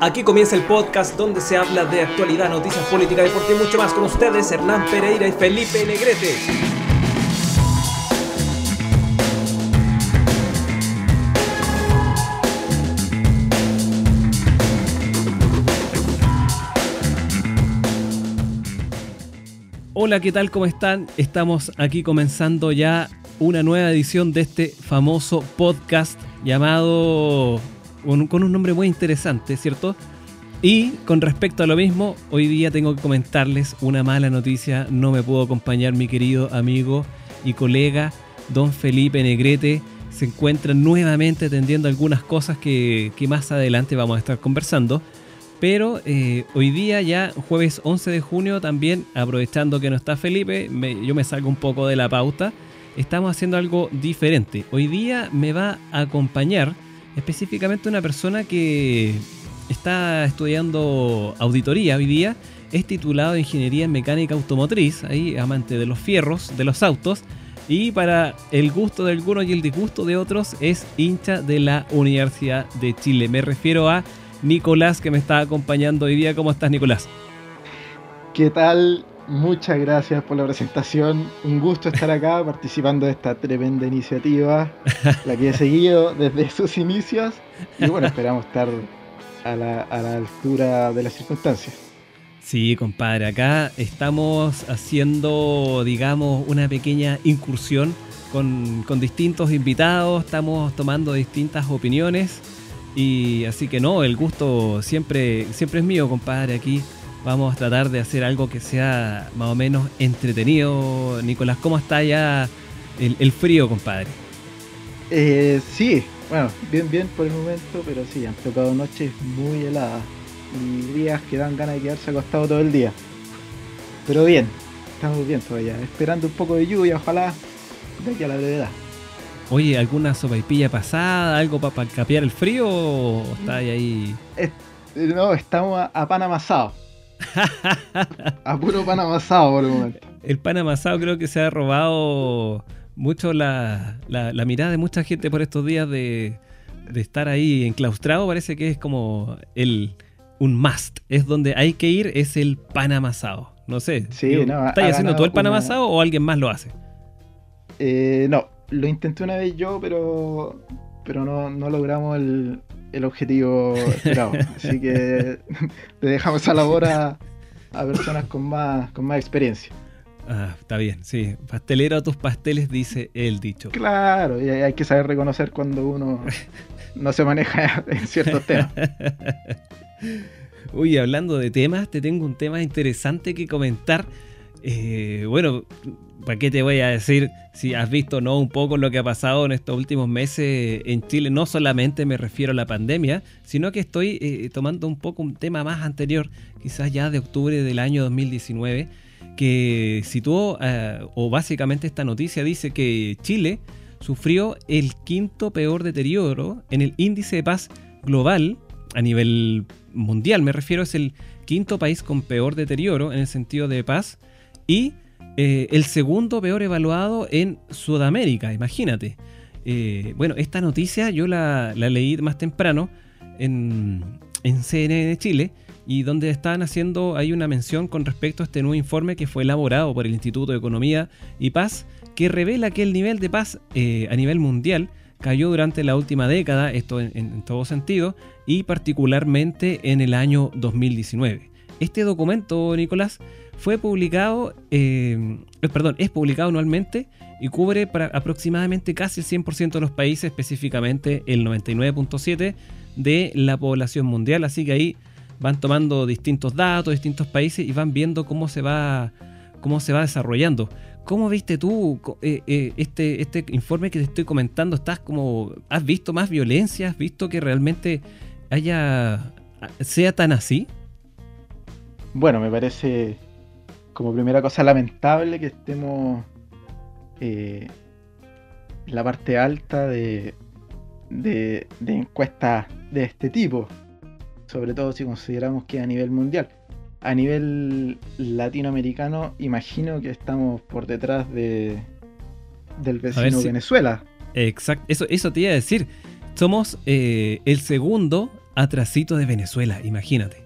Aquí comienza el podcast donde se habla de actualidad, noticias, política, deporte y mucho más con ustedes, Hernán Pereira y Felipe Negrete. Hola, ¿qué tal? ¿Cómo están? Estamos aquí comenzando ya una nueva edición de este famoso podcast llamado con un nombre muy interesante, ¿cierto? Y con respecto a lo mismo, hoy día tengo que comentarles una mala noticia. No me pudo acompañar mi querido amigo y colega don Felipe Negrete. Se encuentra nuevamente atendiendo algunas cosas que, más adelante vamos a estar conversando. Pero eh, hoy día, ya jueves 11 de junio, también aprovechando que no está Felipe, yo me salgo un poco de la pauta. Estamos haciendo algo diferente. Hoy día me va a acompañar específicamente una persona que está estudiando auditoría hoy día, es titulado de Ingeniería en Mecánica Automotriz, ahí amante de los fierros, de los autos, y para el gusto de algunos y el disgusto de otros es hincha de la Universidad de Chile. Me refiero a Nicolás que me está acompañando hoy día. ¿Cómo estás, Nicolás? ¿Qué tal? Muchas gracias por la presentación. Un gusto estar acá participando de esta tremenda iniciativa, la que he seguido desde sus inicios. Y bueno, esperamos estar a la, altura de las circunstancias. Sí, compadre, acá estamos haciendo, digamos, una pequeña incursión con, con distintos invitados, estamos tomando distintas opiniones y así que no, el gusto siempre, siempre es mío, compadre, aquí vamos a tratar de hacer algo que sea más o menos entretenido. Nicolás, ¿cómo está ya el, frío, compadre? Eh, sí, bueno, bien, bien por el momento, pero sí, han tocado noches muy heladas y días que dan ganas de quedarse acostado todo el día. Pero bien, estamos bien todavía, esperando un poco de lluvia, ojalá de aquí a la brevedad. Oye, ¿alguna sopaipilla pasada, algo para capear el frío o está ahí? no, estamos a pan amasado. A puro pan amasado por el momento. El pan amasado creo que se ha robado mucho la, mirada de mucha gente por estos días de, estar ahí enclaustrado. Parece que es como el un must. Es donde hay que ir, es el pan amasado. No sé. ¿Estás haciendo tú el pan amasado o alguien más lo hace? Eh, no, lo intenté una vez yo, pero pero no, no logramos el, el objetivo esperado. Así que le dejamos esa labor a, personas con más, con más experiencia. Ah, está bien, sí. Pastelero a tus pasteles, dice el dicho. Claro, y hay que saber reconocer cuando uno no se maneja en ciertos temas. Uy, hablando de temas, te tengo un tema interesante que comentar. Eh, bueno, ¿para qué te voy a decir si has visto no un poco lo que ha pasado en estos últimos meses en Chile? No solamente me refiero a la pandemia, sino que estoy eh, tomando un poco un tema más anterior, quizás ya de octubre del año 2019, que situó, eh, o básicamente esta noticia dice que Chile sufrió el quinto peor deterioro en el índice de paz global a nivel mundial. Me refiero, es el quinto país con peor deterioro en el sentido de paz y eh, el segundo peor evaluado en Sudamérica, imagínate. Eh, bueno, esta noticia yo la, leí más temprano en, en CNN Chile y donde estaban haciendo, hay una mención con respecto a este nuevo informe que fue elaborado por el Instituto de Economía y Paz, que revela que el nivel de paz eh, a nivel mundial cayó durante la última década, esto en, todo sentido, y particularmente en el año 2019. Este documento, Nicolás, fue publicado, eh, eh, perdón, es publicado anualmente y cubre para aproximadamente casi el 100% de los países, específicamente el 99.7% de la población mundial. Así que ahí van tomando distintos datos, distintos países y van viendo cómo se va, cómo se va desarrollando. ¿Cómo viste tú eh, este, este informe que te estoy comentando? ¿Estás como, has visto más violencia? ¿Has visto que realmente haya, sea tan así? Bueno, me parece como primera cosa lamentable que estemos eh, en la parte alta de, de, encuestas de este tipo, sobre todo si consideramos que a nivel mundial. A nivel latinoamericano, imagino que estamos por detrás de, del vecino Venezuela. Exacto, eso, eso te iba a decir. Somos eh, el segundo atrasito de Venezuela, imagínate.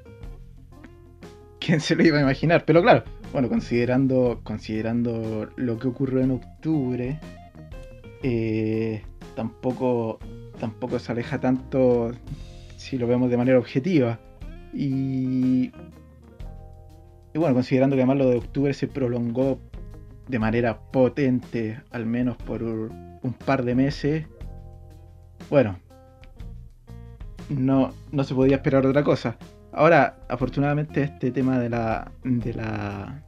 ¿Quién se lo iba a imaginar? Pero claro, bueno, considerando, considerando lo que ocurrió en octubre, eh, tampoco, tampoco se aleja tanto si lo vemos de manera objetiva. Y, bueno, considerando que además lo de octubre se prolongó de manera potente, al menos por un par de meses, bueno, no, no se podía esperar otra cosa. Ahora, afortunadamente, este tema de la. de la.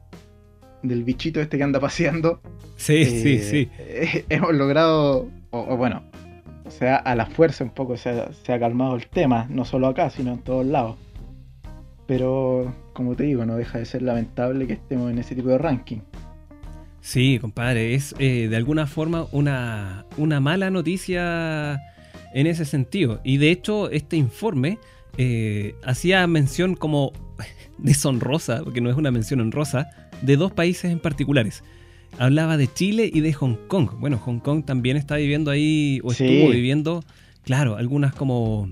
del bichito este que anda paseando. Sí, sí, sí. Eh, hemos logrado. O, bueno. O sea, a la fuerza un poco se ha, se ha calmado el tema. No solo acá, sino en todos lados. Pero, como te digo, no deja de ser lamentable que estemos en ese tipo de ranking. Sí, compadre, es eh, de alguna forma una, una mala noticia en ese sentido. Y de hecho, este informe eh, hacía mención como deshonrosa, porque no es una mención honrosa, de dos países en particulares. Hablaba de Chile y de Hong Kong. Bueno, Hong Kong también está viviendo ahí, o estuvo viviendo, claro, algunas como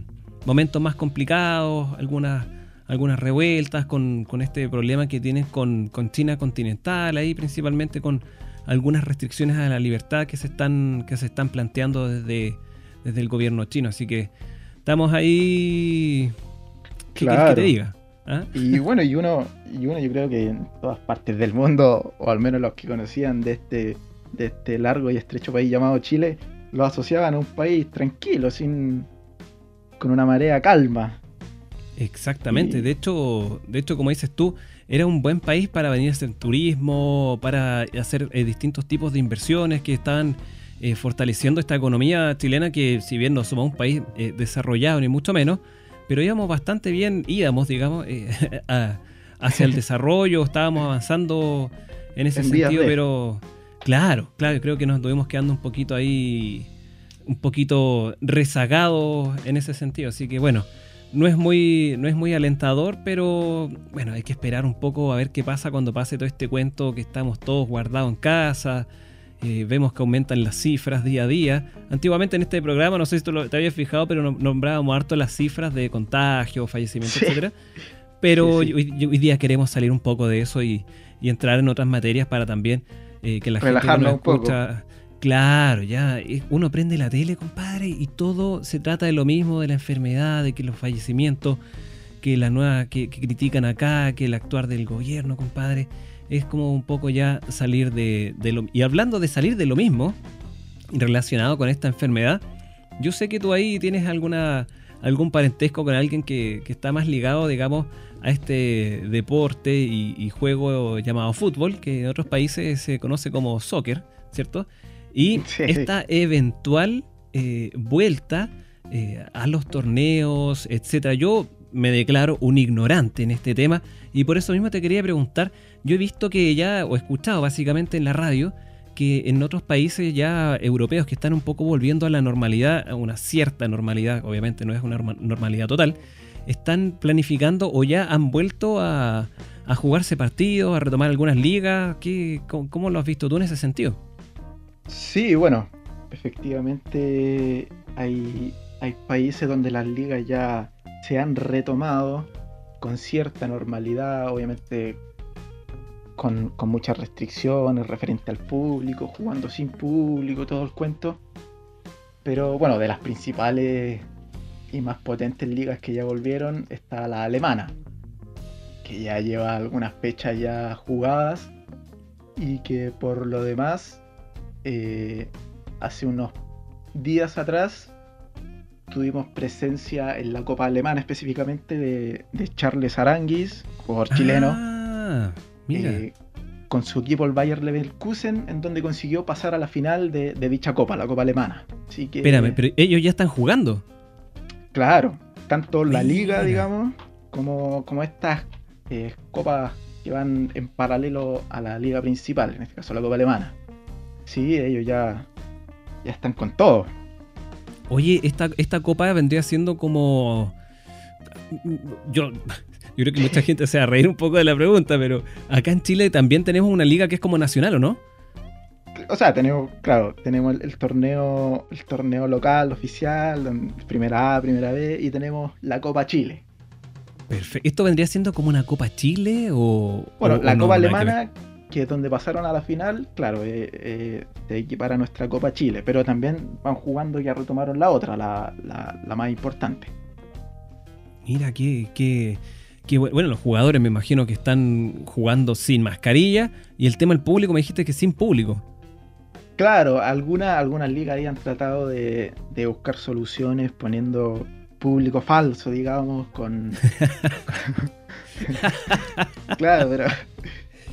momentos más complicados, algunas, algunas revueltas con, este problema que tienen con, con, China continental, ahí principalmente con algunas restricciones a la libertad que se están, que se están planteando desde, desde el gobierno chino. Así que estamos ahí. ¿Qué claro. que te diga? ¿Ah? Y bueno, y uno, y uno yo creo que en todas partes del mundo, o al menos los que conocían de este, de este largo y estrecho país llamado Chile, lo asociaban a un país tranquilo, sin con una marea calma. Exactamente, de hecho, de hecho, como dices tú, era un buen país para venir a hacer turismo, para hacer eh, distintos tipos de inversiones que estaban eh, fortaleciendo esta economía chilena que si bien no somos un país eh, desarrollado ni mucho menos, pero íbamos bastante bien, íbamos, digamos, eh, hacia el desarrollo, estábamos avanzando en ese sentido, pero claro, claro, creo que nos estuvimos quedando un poquito ahí, un poquito rezagados en ese sentido, así que bueno. No es, muy, no es muy alentador, pero bueno, hay que esperar un poco a ver qué pasa cuando pase todo este cuento que estamos todos guardados en casa, eh, vemos que aumentan las cifras día a día. Antiguamente en este programa, no sé si tú te habías fijado, pero nombrábamos harto las cifras de contagio, fallecimiento, etcétera. Pero Hoy, día queremos salir un poco de eso y, entrar en otras materias para también eh, que la gente no escucha. Claro, ya uno prende la tele, compadre, y todo se trata de lo mismo, de la enfermedad, de que los fallecimientos, que la nueva, que critican acá, que el actuar del gobierno, compadre es como un poco ya salir de, lo... Y hablando de salir de lo mismo, relacionado con esta enfermedad, yo sé que tú ahí tienes alguna, algún parentesco con alguien que, está más ligado, digamos, a este deporte y, juego llamado fútbol, que en otros países se conoce como soccer, ¿cierto? Y esta eventual eh, vuelta eh, a los torneos, etcétera. Yo me declaro un ignorante en este tema y por eso mismo te quería preguntar, yo he visto que ya, o he escuchado básicamente en la radio, que en otros países ya europeos que están un poco volviendo a la normalidad, a una cierta normalidad, obviamente no es una normalidad total, están planificando o ya han vuelto a, jugarse partidos, a retomar algunas ligas. ¿Qué, cómo, lo has visto tú en ese sentido? Sí, bueno, efectivamente hay, hay países donde las ligas ya se han retomado con cierta normalidad, obviamente con, muchas restricciones referente al público, jugando sin público, todo el cuento. Pero bueno, de las principales y más potentes ligas que ya volvieron está la alemana, que ya lleva algunas fechas ya jugadas y que por lo demás eh, hace unos días atrás tuvimos presencia en la Copa Alemana específicamente de, Charles Aranguis, jugador chileno. Ah, eh, con su equipo el Bayer Leverkusen, en donde consiguió pasar a la final de, dicha copa, la Copa Alemana. Así que, Espérame, pero ellos ya están jugando. Claro, tanto la liga, digamos, como, como estas eh, copas que van en paralelo a la liga principal, en este caso la Copa Alemana. Sí, ellos ya, ya están con todo. Oye, esta, esta copa vendría siendo como. Yo, yo creo que mucha gente se va a reír un poco de la pregunta, pero acá en Chile también tenemos una liga que es como nacional, ¿o no? o sea, tenemos, claro, tenemos el, torneo, el torneo local, oficial, primera A, primera B, y tenemos la Copa Chile. Perfecto. ¿Esto vendría siendo como una Copa Chile o...? Bueno, la Copa Alemana, que, es donde pasaron a la final, claro, eh, eh, se equipara nuestra Copa Chile, pero también van jugando y ya retomaron la otra, la, la, más importante. Mira, qué, qué, qué, bueno, los jugadores me imagino que están jugando sin mascarilla y el tema del público me dijiste que sin público. Claro, algunas algunas ligas ahí han tratado de, de buscar soluciones poniendo público falso, digamos, con... claro, pero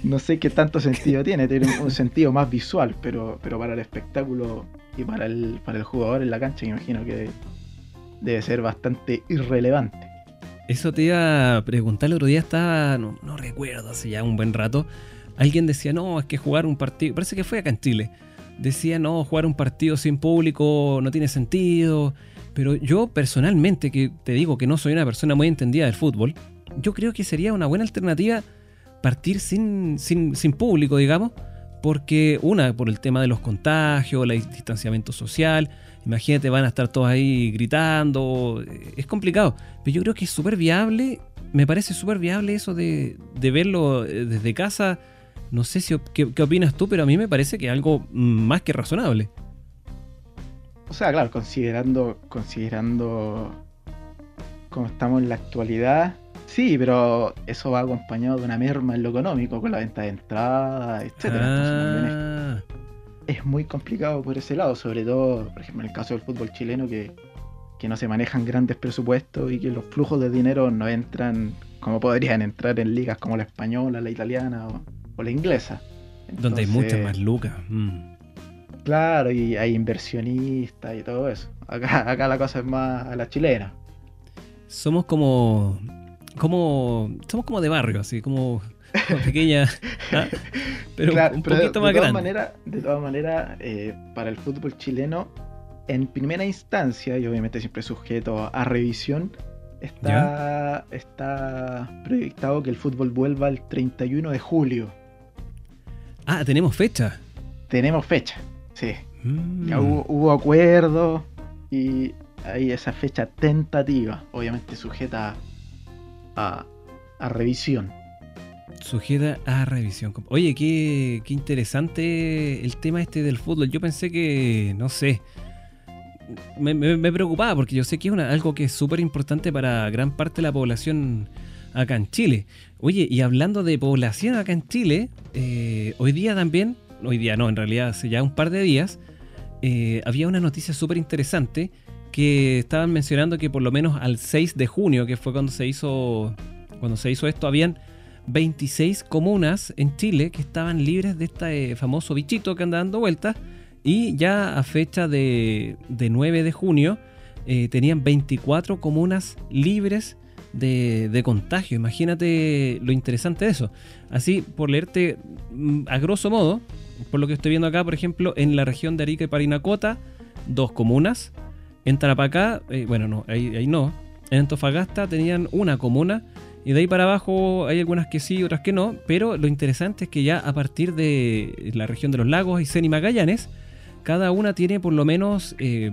no sé qué tanto sentido tiene, tiene un, sentido más visual, pero, pero para el espectáculo y para el, para el jugador en la cancha me imagino que debe ser bastante irrelevante. Eso te iba a preguntar el otro día, estaba, no, no recuerdo, hace ya un buen rato, alguien decía, no, es que jugar un partido, parece que fue acá en Chile, decía, no, jugar un partido sin público no tiene sentido, pero yo personalmente, que te digo que no soy una persona muy entendida del fútbol, yo creo que sería una buena alternativa partir sin, sin, público, digamos, porque una, por el tema de los contagios, el distanciamiento social, imagínate, van a estar todos ahí gritando, es complicado, pero yo creo que es súper viable, me parece súper viable eso de, de, verlo eh, desde casa, no sé si, qué, qué opinas tú, pero a mí me parece que es algo más que razonable. O sea, claro, considerando, considerando cómo estamos en la actualidad, sí, pero eso va acompañado de una merma en lo económico, con la venta de entradas, etcétera. Ah. es, muy complicado por ese lado, sobre todo, por ejemplo, en el caso del fútbol chileno, que, no se manejan grandes presupuestos y que los flujos de dinero no entran como podrían entrar en ligas como la española, la italiana o, la inglesa. Donde hay muchas más lucas. Mm. Claro, y hay inversionistas y todo eso. Acá, acá la cosa es más a la chilena. Somos como. Como. somos como de barrio, así, como. pequeña. ¿ah? Pero un poquito más de todas grande. de todas maneras, eh, para el fútbol chileno, en primera instancia, y obviamente siempre sujeto a, revisión, está, está proyectado que el fútbol vuelva el 31 de julio. Ah, tenemos fecha. Tenemos fecha. Sí. Ya mm. hubo, acuerdo y hay esa fecha tentativa, obviamente sujeta a, revisión. Sujeta a revisión. Oye, qué, interesante el tema este del fútbol. Yo pensé que, no sé, me, preocupaba porque yo sé que es algo que es súper importante para gran parte de la población acá en Chile. Oye, y hablando de población acá en Chile, eh, hoy día también hoy día no, en realidad hace ya un par de días, eh, había una noticia súper interesante que estaban mencionando que por lo menos al 6 de junio, que fue cuando se hizo, cuando se hizo esto, habían 26 comunas en Chile que estaban libres de este famoso bichito que anda dando vueltas y ya a fecha de, 9 de junio eh, tenían 24 comunas libres de, contagio. Imagínate lo interesante de eso. Así, por leerte mm, a grosso modo, por lo que estoy viendo acá, por ejemplo, en la región de Arica y Parinacota, dos comunas. En Tarapacá, eh, bueno, no, ahí, no. En Antofagasta tenían una comuna. Y de ahí para abajo hay algunas que sí, otras que no. Pero lo interesante es que ya a partir de la región de los lagos, Aysén y Magallanes, cada una tiene por lo menos eh,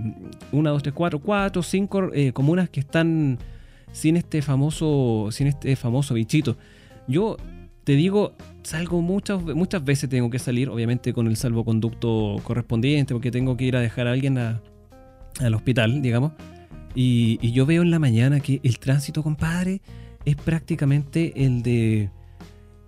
una, dos, tres, cuatro, cuatro, cinco eh, comunas que están sin este famoso, sin este famoso bichito. Yo te digo, salgo muchas, muchas veces tengo que salir, obviamente con el salvoconducto correspondiente, porque tengo que ir a dejar a alguien al hospital, digamos. Y, yo veo en la mañana que el tránsito, compadre, es prácticamente el de,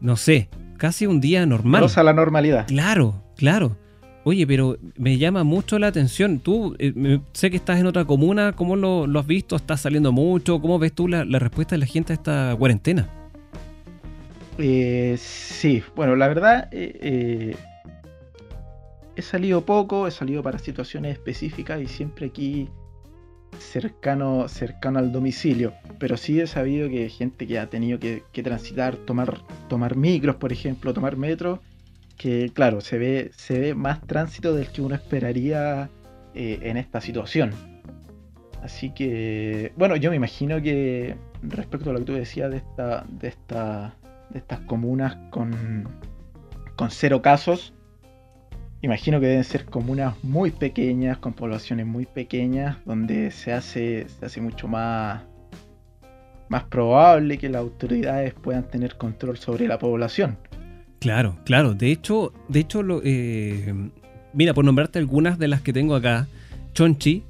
no sé, casi un día normal. a la normalidad. Claro, claro. Oye, pero me llama mucho la atención. Tú, eh, sé que estás en otra comuna, ¿cómo lo, has visto? ¿Estás saliendo mucho? ¿Cómo ves tú la respuesta de la gente a esta cuarentena? Eh, sí, bueno, la verdad, eh, eh, he salido poco, he salido para situaciones específicas y siempre aquí cercano, cercano al domicilio. Pero sí he sabido que hay gente que ha tenido que, transitar, tomar, tomar micros, por ejemplo, tomar metro, que claro, se ve, se ve más tránsito del que uno esperaría en esta situación. Así que, bueno, yo me imagino que respecto a lo que tú decías de esta, de esta de estas comunas con, con cero casos, imagino que deben ser comunas muy pequeñas, con poblaciones muy pequeñas, donde se hace, se hace mucho más, más probable que las autoridades puedan tener control sobre la población. Claro, claro. De hecho, de hecho, lo, eh, mira, por nombrarte algunas de las que tengo acá: Chonchi,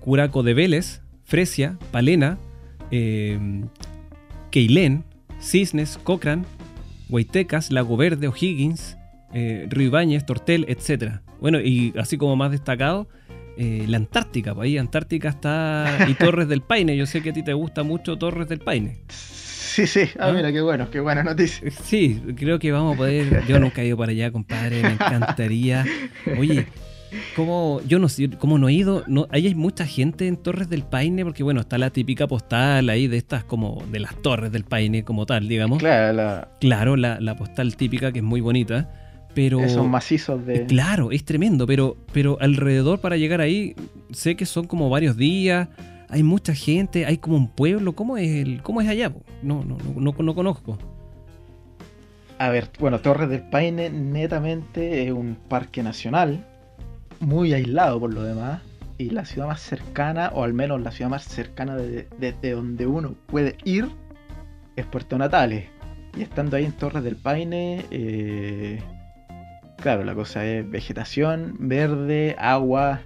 Curaco de Vélez, Fresia, Palena, eh, Cisnes, Cochrane, Huaytecas, Lago Verde, O'Higgins, eh, Río Ibáñez, Tortel, etc. Bueno, y así como más destacado, eh, la Antártica. Pues ahí Antártica está y Torres del Paine. Yo sé que a ti te gusta mucho Torres del Paine. Sí, sí. Ah, ¿Ah? mira, qué bueno, qué buena noticia. Sí, creo que vamos a poder. Yo nunca he ido para allá, compadre. Me encantaría. Oye, ¿Cómo, yo no sé, cómo no he ido, no, ahí hay mucha gente en Torres del Paine, porque bueno, está la típica postal ahí de estas como de las Torres del Paine como tal, digamos. Claro, la, claro, la, postal típica que es muy bonita. Pero, Esos macizos de... Claro, es tremendo, pero, pero alrededor para llegar ahí, sé que son como varios días, hay mucha gente, hay como un pueblo, ¿cómo es, el, cómo es allá? No, no, no, no, conozco. A ver, bueno, Torres del Paine netamente es un parque nacional muy aislado por lo demás. Y la ciudad más cercana, o al menos la ciudad más cercana desde donde uno puede ir, es Puerto Natales. Y estando ahí en Torres del Paine, eh, claro, la cosa es vegetación, verde, agua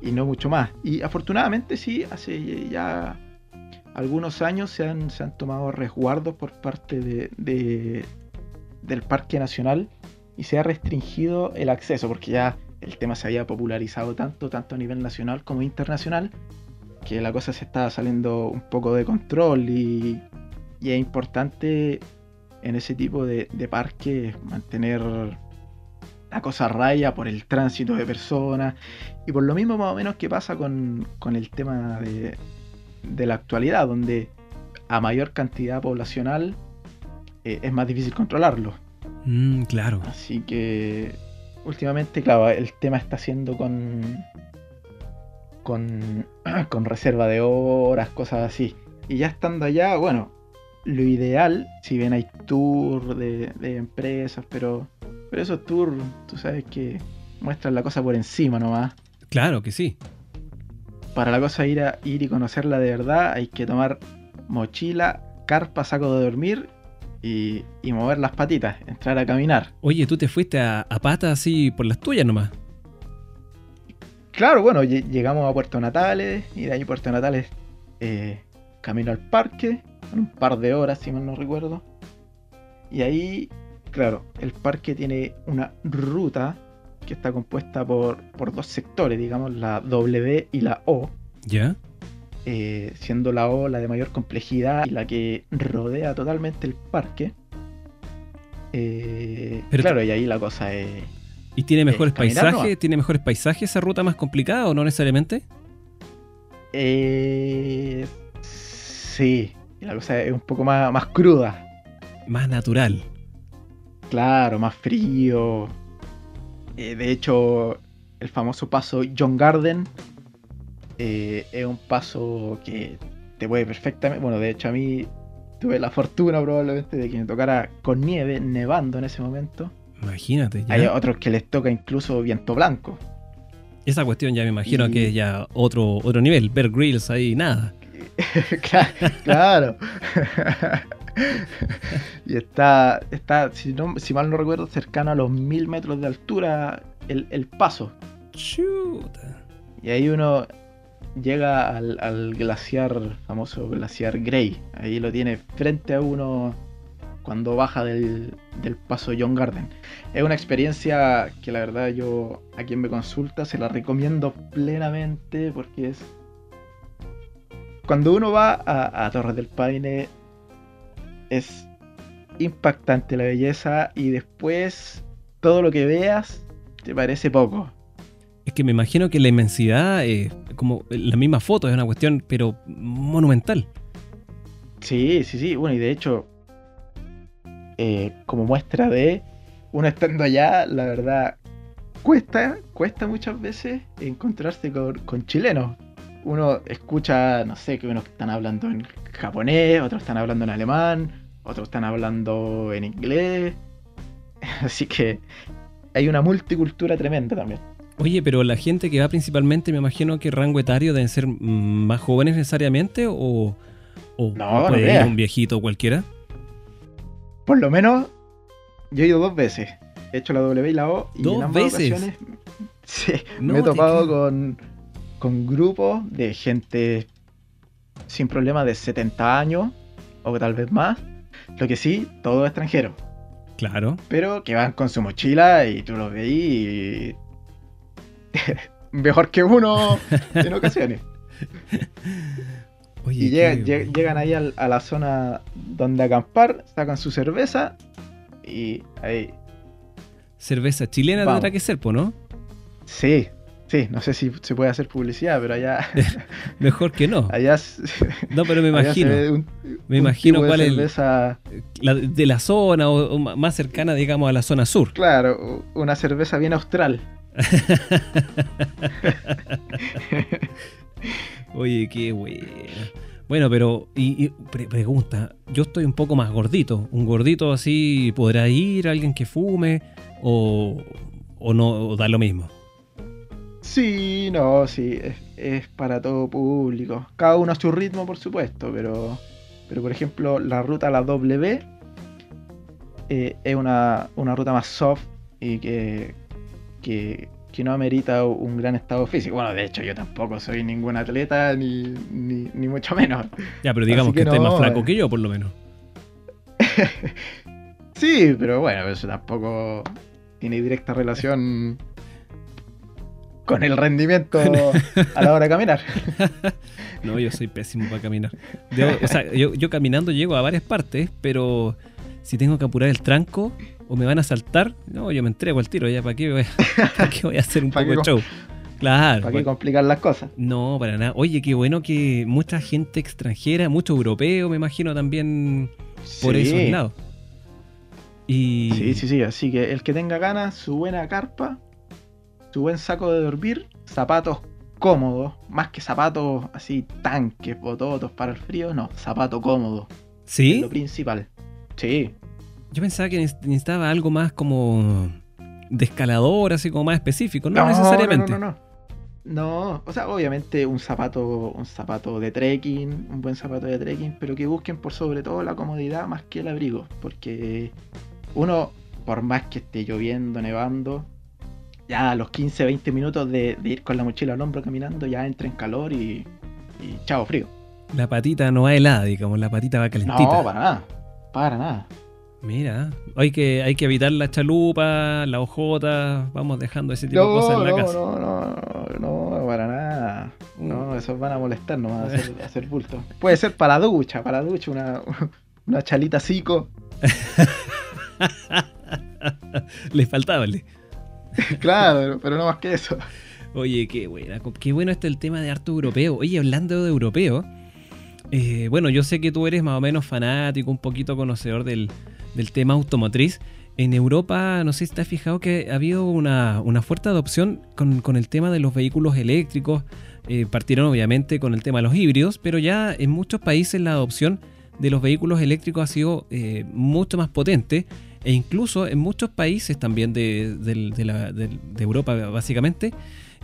y no mucho más. Y afortunadamente sí, hace ya algunos años se han, se han tomado resguardos por parte de, del Parque Nacional y se ha restringido el acceso, porque ya el tema se había popularizado tanto, tanto a nivel nacional como internacional, que la cosa se estaba saliendo un poco de control y, es importante en ese tipo de, parques mantener la cosa raya por el tránsito de personas y por lo mismo más o menos que pasa con, el tema de, la actualidad, donde a mayor cantidad poblacional eh, es más difícil controlarlo. Mm, claro. Así que últimamente, claro, el tema está siendo con, con, con reserva de horas, cosas así. Y ya estando allá, bueno, lo ideal, si bien hay tours de, empresas, pero, pero esos tours, tú sabes que muestran la cosa por encima nomás. Claro que sí. Para la cosa ir, a, ir y conocerla de verdad, hay que tomar mochila, carpa, saco de dormir y, mover las patitas, entrar a caminar. Oye, tú te fuiste a, patas así por las tuyas nomás. Claro, bueno, llegamos a Puerto Natales y de ahí Puerto Natales eh, camino al parque, un par de horas si mal no recuerdo. Y ahí, claro, el parque tiene una ruta que está compuesta por, por dos sectores, digamos, la W y la O. ¿Ya? Eh, siendo la O la de mayor complejidad y la que rodea totalmente el parque. Eh, Pero claro, y ahí la cosa es. ¿Y tiene mejores paisajes? ¿Tiene mejores paisajes esa ruta más complicada o no necesariamente? Eh, sí, la cosa es un poco más, más cruda. Más natural. Claro, más frío. de hecho, el famoso paso John Garden eh, es un paso que te puede perfectamente. Bueno, de hecho, a mí tuve la fortuna probablemente de que me tocara con nieve, nevando en ese momento. Imagínate. Hay otros que les toca incluso viento blanco. Esa cuestión ya me imagino que es ya otro, otro nivel. Ver grills ahí, nada. claro. y está, está si, no, si mal no recuerdo, cercano a los mil metros de altura el, el paso. Chuta. Y ahí uno llega al, glaciar, famoso glaciar Grey. Ahí lo tiene frente a uno cuando baja del, paso John Garden. Es una experiencia que la verdad yo a quien me consulta se la recomiendo plenamente porque es... Cuando uno va a, a Torres del Paine es impactante la belleza y después todo lo que veas te parece poco. Es que me imagino que la inmensidad, es como la misma foto, es una cuestión, pero monumental. Sí, sí, sí. Bueno, y de hecho, eh, como muestra de uno estando allá, la verdad, cuesta, cuesta muchas veces encontrarse con, chilenos. Uno escucha, no sé, que unos están hablando en japonés, otros están hablando en alemán, otros están hablando en inglés. Así que hay una multicultura tremenda también. Oye, pero la gente que va principalmente, me imagino que rango etario deben ser más jóvenes necesariamente o, o No, puede no ir un viejito cualquiera. Por lo menos, yo he ido dos veces. He hecho la W y la O. Y ¿Dos en ambas veces? ocasiones sí, No me he topado con, con grupos de gente sin problemas de 70 años o tal vez más. Lo que sí, todo extranjero. Claro. Pero que van con su mochila y tú los veís y... Mejor que uno en ocasiones. Oye, Y llega- qué- lleg- llegan ahí al- a la zona donde acampar, sacan su cerveza y ahí. cerveza chilena Vamos. tendrá que ser, ¿no? Sí, sí, no sé si se puede hacer publicidad, pero allá. Mejor que no. allá, No, pero me imagino. un- Me un imagino cuál es cerveza, La- de la zona o, más cercana, digamos, a la zona sur. Claro, una cerveza bien austral. Oye, qué buena. Bueno, pero, y, y pre- pregunta, yo estoy un poco más gordito. ¿Un gordito así podrá ir alguien que fume o, o no o da lo mismo? Sí, no, sí, es, es para todo público. Cada uno a su ritmo, por supuesto, pero, pero por ejemplo, la ruta a la W eh, es una, una ruta más soft y que, que, que no amerita un gran estado físico. Bueno, de hecho, yo tampoco soy ningún atleta, ni, ni, ni mucho menos. Ya, pero digamos Así que, que más flaco eh. que yo, por lo menos. Sí, pero bueno, eso tampoco tiene directa relación con el rendimiento a la hora de caminar. No, yo soy pésimo para caminar. Debo- o sea, yo, yo caminando llego a varias partes, pero si tengo que apurar el tranco o me van a saltar, no, yo me entrego al tiro. Ya, ¿para qué voy a, para qué voy a hacer un ¿Pa' poco de show? Claro. ¿Para qué pa- complicar las cosas? no, para nada. Oye, qué bueno que mucha gente extranjera, mucho europeo, me imagino también por Sí. esos lados. Y Sí, sí, sí. Así que el que tenga ganas, su buena carpa, su buen saco de dormir, zapatos cómodos, más que zapatos así tanques, bototos para el frío, no, zapato cómodo. Es ¿Sí? lo principal. Sí. Yo pensaba que neces- necesitaba algo más como de escalador, así como más específico. No, necesariamente. No, no, no. No, o sea, obviamente un zapato, un zapato de trekking, un buen zapato de trekking, pero que busquen por sobre todo la comodidad más que el abrigo, porque uno, por más que esté lloviendo, nevando, ya a los 15, 20 minutos de, de ir con la mochila al hombro caminando, ya entra en calor y, y chao, frío. La patita no va helada, digamos, la patita va calentita. No, para nada, para nada. Mira, hay que, hay que evitar la chalupa, la hojota, vamos dejando ese tipo de No, cosas en la no, casa. no, no, no, para nada. No, esos van a molestar, no van a hacer, a hacer bulto. Puede ser para la ducha, para la ducha, una, una chalita cico. Le faltaba, le. Claro, pero no más que eso. Oye, qué buena, qué bueno este el tema de harto europeo. Oye, hablando de europeo, eh, bueno, yo sé que tú eres más o menos fanático, un poquito conocedor del, del tema automotriz. En Europa, no sé si te has fijado que ha habido una, una fuerte adopción con, con el tema de los vehículos eléctricos. Eh, partieron obviamente con el tema de los híbridos, pero ya en muchos países la adopción de los vehículos eléctricos ha sido eh, mucho más potente e incluso en muchos países también de, de Europa básicamente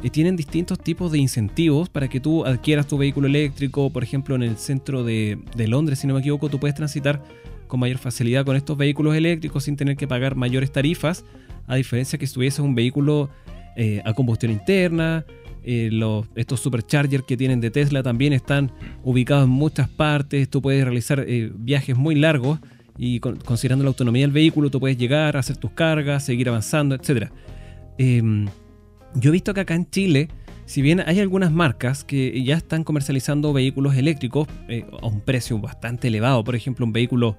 eh, tienen distintos tipos de incentivos para que tú adquieras tu vehículo eléctrico. Por ejemplo, en el centro de, Londres, si no me equivoco, tú puedes transitar con mayor facilidad con estos vehículos eléctricos sin tener que pagar mayores tarifas, a diferencia que si un vehículo eh, a combustión interna. eh, los, estos superchargers que tienen de Tesla también están ubicados en muchas partes. Tú puedes realizar viajes muy largos y con- considerando la autonomía del vehículo, tú puedes llegar, hacer tus cargas, seguir avanzando, etc. yo he visto que acá en Chile, si bien hay algunas marcas que ya están comercializando vehículos eléctricos eh, a un precio bastante elevado, por ejemplo, un vehículo,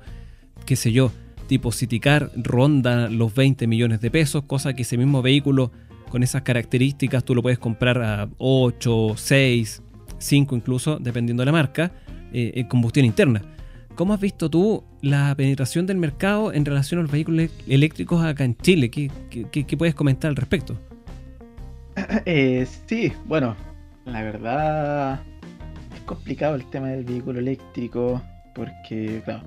qué sé yo, tipo Citicar ronda los 20 millones de pesos, cosa que ese mismo vehículo con esas características tú lo puedes comprar a 8, 6, 5 incluso, dependiendo de la marca, eh, en combustión interna. ¿Cómo has visto tú la penetración del mercado en relación a los vehículos eléctricos acá en Chile? ¿Qué, puedes comentar al respecto? Eh, sí, bueno, la verdad es complicado el tema del vehículo eléctrico porque, claro,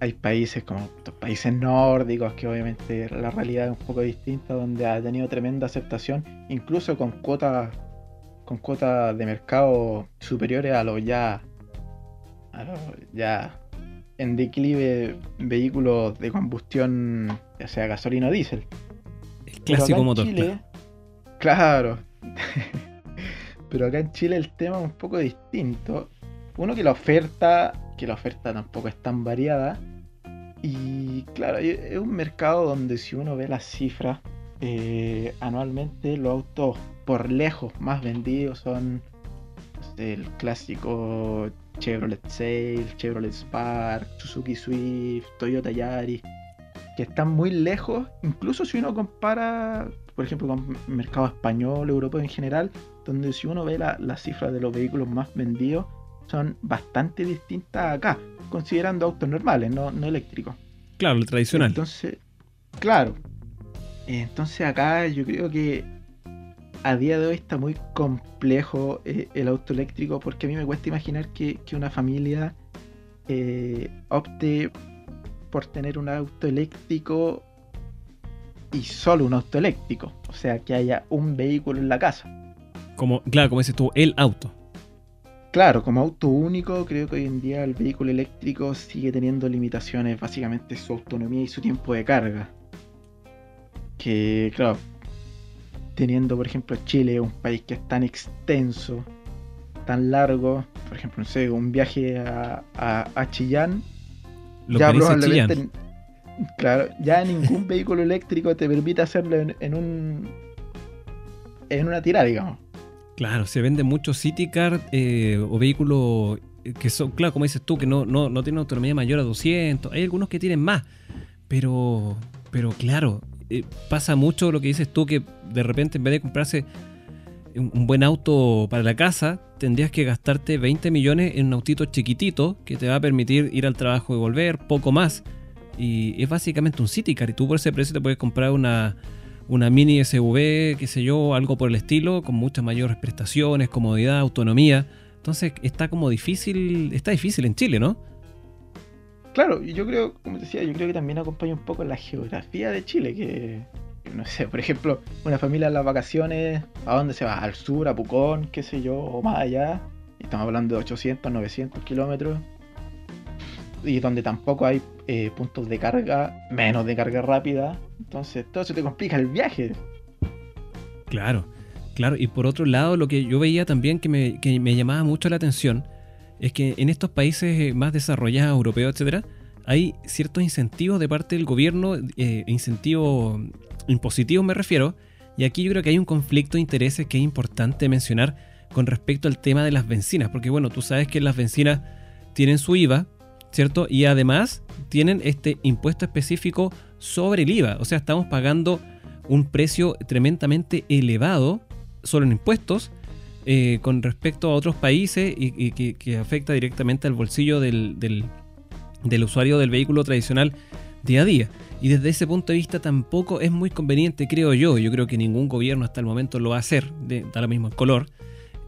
hay países como estos países nórdicos que obviamente la realidad es un poco distinta, donde ha tenido tremenda aceptación, incluso con cuotas con cuotas de mercado superiores a los ya los ya en declive vehículos de combustión, ya sea gasolina o diésel. El clásico motor. claro. Pero acá en Chile el tema es un poco distinto. Uno que la oferta, que la oferta tampoco es tan variada. Y claro, es un mercado donde si uno ve las cifras, eh, anualmente los autos por lejos más vendidos son el clásico Chevrolet Sail, Chevrolet Spark, Suzuki Swift, Toyota Yaris, que están muy lejos, incluso si uno compara, por ejemplo, con el mercado español, europeo en general, donde si uno ve las cifras de los vehículos más vendidos, son bastante distintas acá, considerando autos normales, no, no eléctricos. Claro, el tradicional. Entonces, claro. Entonces acá yo creo que a día de hoy está muy complejo eh, el auto eléctrico porque a mí me cuesta imaginar que, una familia eh, opte por tener un auto eléctrico y solo un auto eléctrico. O sea, que haya un vehículo en la casa. Como, claro, como dices tú, el auto. Claro, como auto único, creo que hoy en día el vehículo eléctrico sigue teniendo limitaciones, básicamente su autonomía y su tiempo de carga. Que, claro, teniendo, por ejemplo, Chile, un país que es tan extenso, tan largo, por ejemplo, no sé, un viaje a, a, Chillán, ya probablemente, claro, ya ningún vehículo eléctrico te permite hacerlo en, un en una tirada, digamos. Claro, se vende mucho City Car eh, o vehículos que son, claro, como dices tú, que no, no, no tienen autonomía mayor a 200. Hay algunos que tienen más, pero, pero claro, eh, pasa mucho lo que dices tú, que de repente en vez de comprarse un, buen auto para la casa, tendrías que gastarte 20 millones en un autito chiquitito que te va a permitir ir al trabajo y volver, poco más. Y es básicamente un City Car y tú por ese precio te puedes comprar una, una mini SUV, qué sé yo, algo por el estilo, con muchas mayores prestaciones, comodidad, autonomía. Entonces está como difícil, está difícil en Chile, ¿no? Claro, yo creo, como decía, yo creo que también acompaña un poco la geografía de Chile, que, no sé, por ejemplo, una familia en las vacaciones, ¿a dónde se va? Al sur, a Pucón, qué sé yo, o más allá. Estamos hablando de 800, 900 kilómetros. Y donde tampoco hay eh, puntos de carga, menos de carga rápida. Entonces, todo eso te complica el viaje. Claro, claro. Y por otro lado, lo que yo veía también que me, que me llamaba mucho la atención es que en estos países eh, más desarrollados, europeos, etcétera, hay ciertos incentivos de parte del gobierno, eh, incentivos impositivos me refiero, y aquí yo creo que hay un conflicto de intereses que es importante mencionar con respecto al tema de las bencinas, porque bueno, tú sabes que las bencinas tienen su IVA, ¿cierto? Y además tienen este impuesto específico sobre el IVA, o sea, estamos pagando un precio tremendamente elevado solo en impuestos eh, con respecto a otros países y, que, afecta directamente al bolsillo del, del, usuario del vehículo tradicional día a día. Y desde ese punto de vista tampoco es muy conveniente, creo yo, yo creo que ningún gobierno hasta el momento lo va a hacer, de, da lo mismo el color,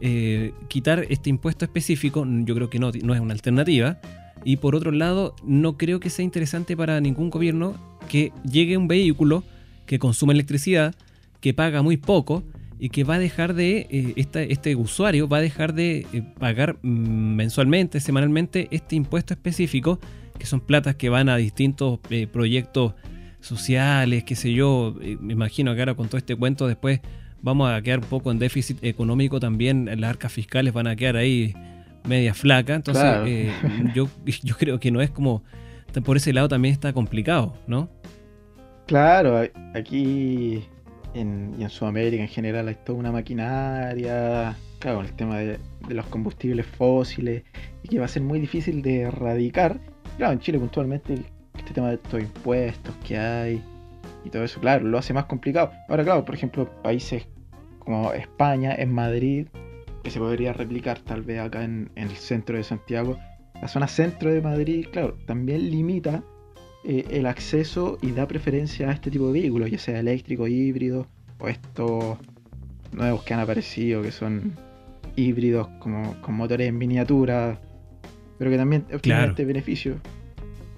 eh, quitar este impuesto específico, yo creo que no, no es una alternativa. Y por otro lado, no creo que sea interesante para ningún gobierno que llegue un vehículo que consume electricidad, que paga muy poco, y que va a dejar de, eh, este usuario va a dejar de eh, pagar mensualmente, semanalmente, este impuesto específico, que son platas que van a distintos eh, proyectos sociales, qué sé yo, me imagino que ahora con todo este cuento después vamos a quedar un poco en déficit económico también, las arcas fiscales van a quedar ahí media flaca, entonces yo, yo creo que no es como, por ese lado también está complicado, ¿no? Claro, aquí en, y en Sudamérica en general hay toda una maquinaria, claro, el tema de, los combustibles fósiles, y que va a ser muy difícil de erradicar. Claro, en Chile puntualmente este tema de estos impuestos que hay y todo eso, claro, lo hace más complicado. Ahora, claro, por ejemplo, países como España, en Madrid, que se podría replicar tal vez acá en el centro de Santiago, la zona centro de Madrid, claro, también limita eh, el acceso y da preferencia a este tipo de vehículos, ya sea eléctrico, híbrido o estos nuevos que han aparecido que son híbridos como con motores en miniatura, pero que también obtienen este beneficio.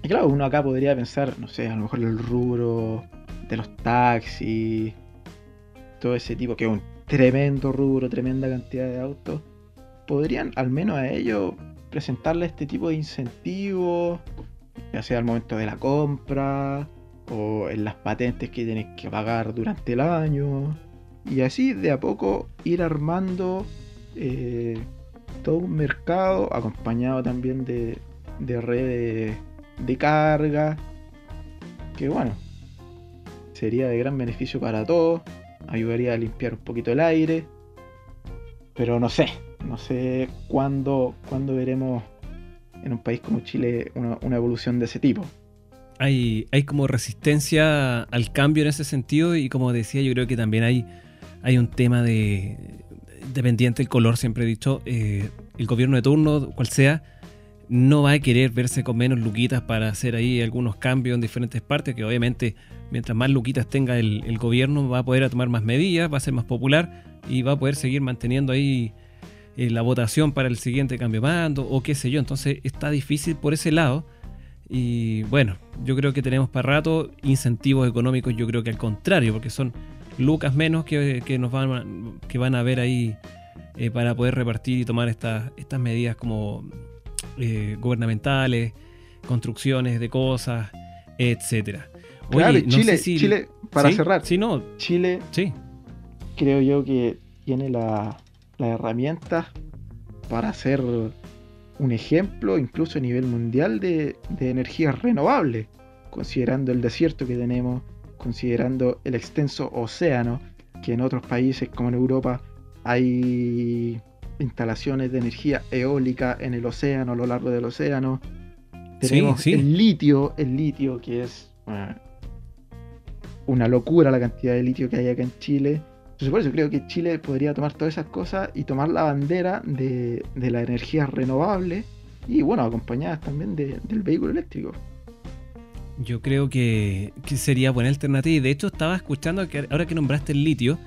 Y claro, uno acá podría pensar, no sé, a lo mejor el rubro de los taxis, todo ese tipo, que es un tremendo rubro, tremenda cantidad de autos, podrían al menos a ellos presentarle este tipo de incentivos, ya sea al momento de la compra o en las patentes que tienes que pagar durante el año. Y así de a poco ir armando eh, todo un mercado acompañado también de, de redes de carga. Que bueno, sería de gran beneficio para todos. Ayudaría a limpiar un poquito el aire. Pero no sé, no sé cuándo, cuándo veremos en un país como Chile una, evolución de ese tipo. Hay, hay como resistencia al cambio en ese sentido y como decía, yo creo que también hay, un tema de, dependiente del color, siempre he dicho, eh, el gobierno de turno, cual sea, no va a querer verse con menos luquitas para hacer ahí algunos cambios en diferentes partes, que obviamente mientras más luquitas tenga el gobierno va a poder tomar más medidas, va a ser más popular y va a poder seguir manteniendo ahí eh, la votación para el siguiente cambio de mando o qué sé yo. Entonces está difícil por ese lado. Y bueno, yo creo que tenemos para rato incentivos económicos, yo creo que al contrario, porque son lucas menos que, nos van, que van a ver ahí eh, para poder repartir y tomar estas, estas medidas como eh, gubernamentales, construcciones de cosas, etcétera. Chile, Chile, para cerrar, si no, Chile, sí. creo yo que tiene la, las herramientas para ser un ejemplo, incluso a nivel mundial, de, de energías renovables, considerando el desierto que tenemos, considerando el extenso océano, que en otros países como en Europa hay instalaciones de energía eólica en el océano, a lo largo del océano. Tenemos el litio, el litio que es una locura la cantidad de litio que hay acá en Chile entonces por eso creo que Chile podría tomar todas esas cosas y tomar la bandera de, la energía renovable y bueno, acompañadas también del vehículo eléctrico. Yo creo que, sería buena alternativa. Y de hecho estaba escuchando que ahora que nombraste el litio,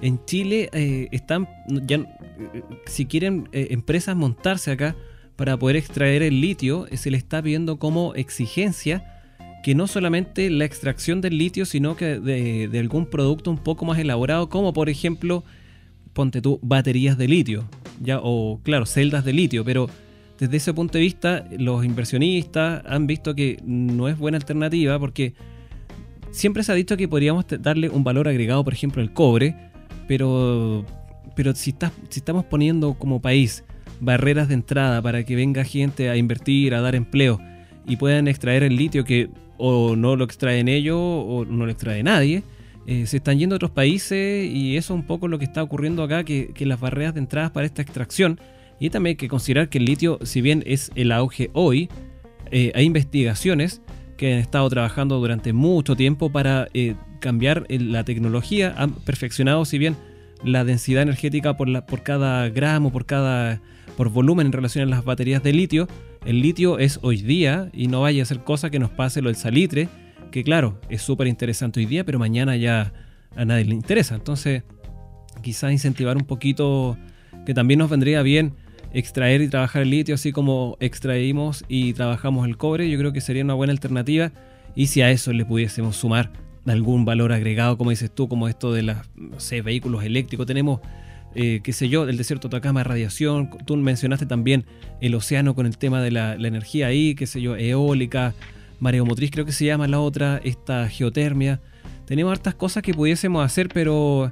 en Chile eh, están, ya, eh, si quieren eh, empresas montarse acá para poder extraer el litio, se le está pidiendo como exigencia que no solamente la extracción del litio, sino que de, algún producto un poco más elaborado, como por ejemplo, ponte tú, baterías de litio, ya, o claro, celdas de litio, pero desde ese punto de vista, los inversionistas han visto que no es buena alternativa porque siempre se ha dicho que podríamos darle un valor agregado, por ejemplo, al cobre, pero, pero si, si estamos poniendo como país barreras de entrada para que venga gente a invertir, a dar empleo y puedan extraer el litio que o no lo extraen ellos o no lo extrae nadie. Eh, se están yendo a otros países y eso es un poco lo que está ocurriendo acá, que, las barreras de entrada para esta extracción. Y también hay que considerar que el litio, si bien es el auge hoy, eh, hay investigaciones que han estado trabajando durante mucho tiempo para eh, cambiar la tecnología, han perfeccionado, si bien la densidad energética por, la, por cada gramo, por cada por volumen en relación a las baterías de litio, el litio es hoy día y no vaya a ser cosa que nos pase lo del salitre, que claro, es súper interesante hoy día, pero mañana ya a nadie le interesa. Entonces, quizás incentivar un poquito, que también nos vendría bien extraer y trabajar el litio, así como extraímos y trabajamos el cobre, yo creo que sería una buena alternativa. Y si a eso le pudiésemos sumar algún valor agregado, como dices tú, como esto de los vehículos eléctricos, tenemos eh, qué sé yo, el desierto de Atacama, radiación. Tú mencionaste también el océano con el tema de la, energía ahí, qué sé yo, eólica, mareomotriz, creo que se llama la otra, esta geotermia. Tenemos hartas cosas que pudiésemos hacer, pero,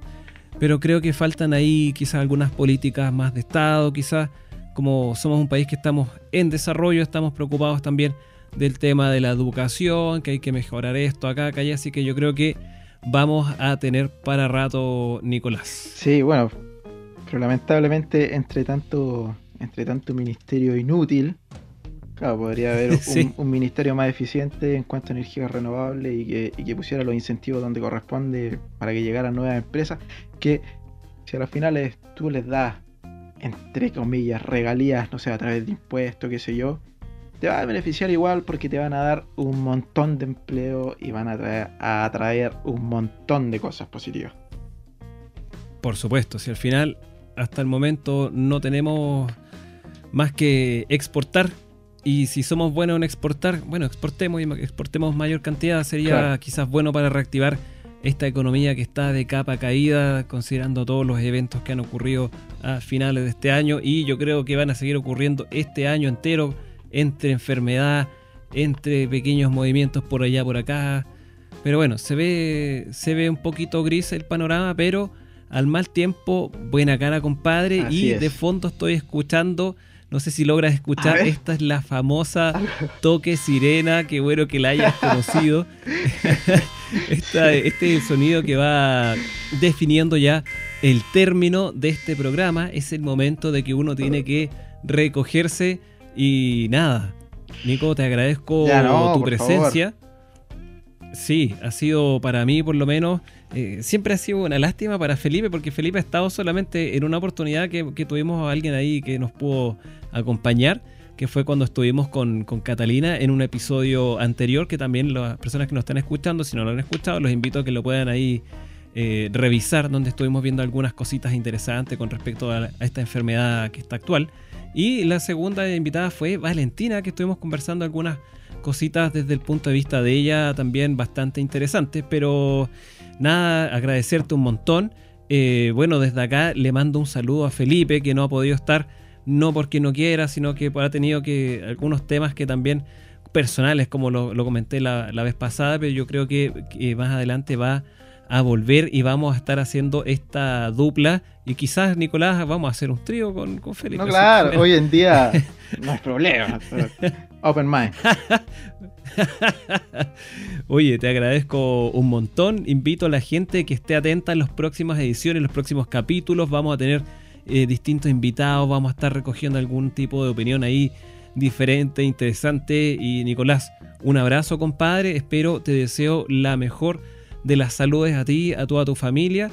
pero creo que faltan ahí quizás algunas políticas más de Estado, quizás como somos un país que estamos en desarrollo, estamos preocupados también del tema de la educación, que hay que mejorar esto acá, acá, así que yo creo que vamos a tener para rato, Nicolás. Sí, bueno, pero lamentablemente, entre tanto, entre tanto ministerio inútil, claro, podría haber un, ministerio más eficiente en cuanto a energía renovable y que, pusiera los incentivos donde corresponde para que llegaran nuevas empresas. Que si a las finales tú les das, entre comillas, regalías, no sé, a través de impuestos, qué sé yo, te va a beneficiar igual porque te van a dar un montón de empleo y van a, traer, a atraer un montón de cosas positivas. Por supuesto, si al final hasta el momento no tenemos más que exportar. Y si somos buenos en exportar, bueno, exportemos y exportemos mayor cantidad, sería quizás bueno para reactivar esta economía que está de capa caída, considerando todos los eventos que han ocurrido a finales de este año. Y yo creo que van a seguir ocurriendo este año entero entre enfermedad, entre pequeños movimientos por allá, por acá. Pero bueno, se ve, se ve un poquito gris el panorama, pero al mal tiempo, buena cara, compadre. y de fondo estoy escuchando, no sé si logras escuchar, esta es la famosa toque sirena, que bueno que la hayas conocido. este es el sonido que va definiendo ya el término de este programa. Es el momento de que uno tiene que recogerse y nada. Nico, te agradezco tu presencia. Sí, ha sido para mí por lo menos, eh, siempre ha sido una lástima para Felipe, porque Felipe ha estado solamente en una oportunidad que, tuvimos a alguien ahí que nos pudo acompañar, que fue cuando estuvimos con, Catalina en un episodio anterior, que también las personas que nos están escuchando, si no lo han escuchado, los invito a que lo puedan ahí eh, revisar, donde estuvimos viendo algunas cositas interesantes con respecto a, a esta enfermedad que está actual. Y la segunda invitada fue Valentina, que estuvimos conversando algunas cositas desde el punto de vista de ella también bastante interesantes, pero nada, agradecerte un montón. Eh, bueno, desde acá le mando un saludo a Felipe, que no ha podido estar, no porque no quiera, sino que ha tenido que algunos temas que también personales, como lo, comenté la, vez pasada, pero yo creo que, más adelante va a volver y vamos a estar haciendo esta dupla. Y quizás, Nicolás, vamos a hacer un trío con, con Felipe. No, claro, hoy en día no hay problema. Open mind. Oye, te agradezco un montón. Invito a la gente que esté atenta en las próximas ediciones, en los próximos capítulos. Vamos a tener eh, distintos invitados, vamos a estar recogiendo algún tipo de opinión ahí diferente, interesante. Y Nicolás, un abrazo, compadre. Espero, te deseo la mejor de las saludes a ti, a toda tu familia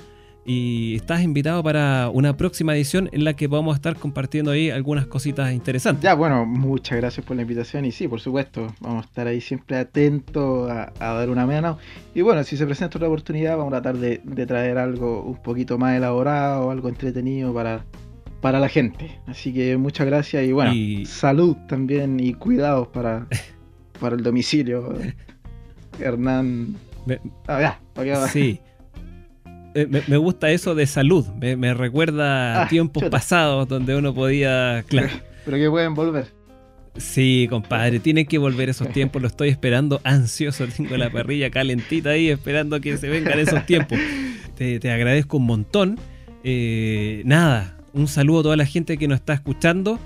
y estás invitado para una próxima edición en la que vamos a estar compartiendo ahí algunas cositas interesantes. Ya, bueno, muchas gracias por la invitación y sí, por supuesto, vamos a estar ahí siempre atentos a, dar una mano. Y bueno, si se presenta otra oportunidad, vamos a tratar de, traer algo un poquito más elaborado, algo entretenido para, para la gente. Así que muchas gracias y bueno, salud también y cuidados para, para el domicilio. Hernán. Ah, ya, sí. Eh, me, gusta eso de salud. Me, recuerda a ah, tiempos pasados donde uno podía. Claro. Pero que pueden volver. Sí, compadre, tienen que volver esos tiempos. Lo estoy esperando ansioso. Tengo la parrilla calentita ahí esperando que se vengan esos tiempos. Te, agradezco un montón. Eh, nada, un saludo a toda la gente que nos está escuchando.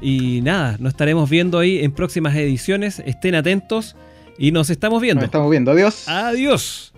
Y nada, nos estaremos viendo ahí en próximas ediciones. Estén atentos y nos estamos viendo. Nos estamos viendo. Adiós. Adiós.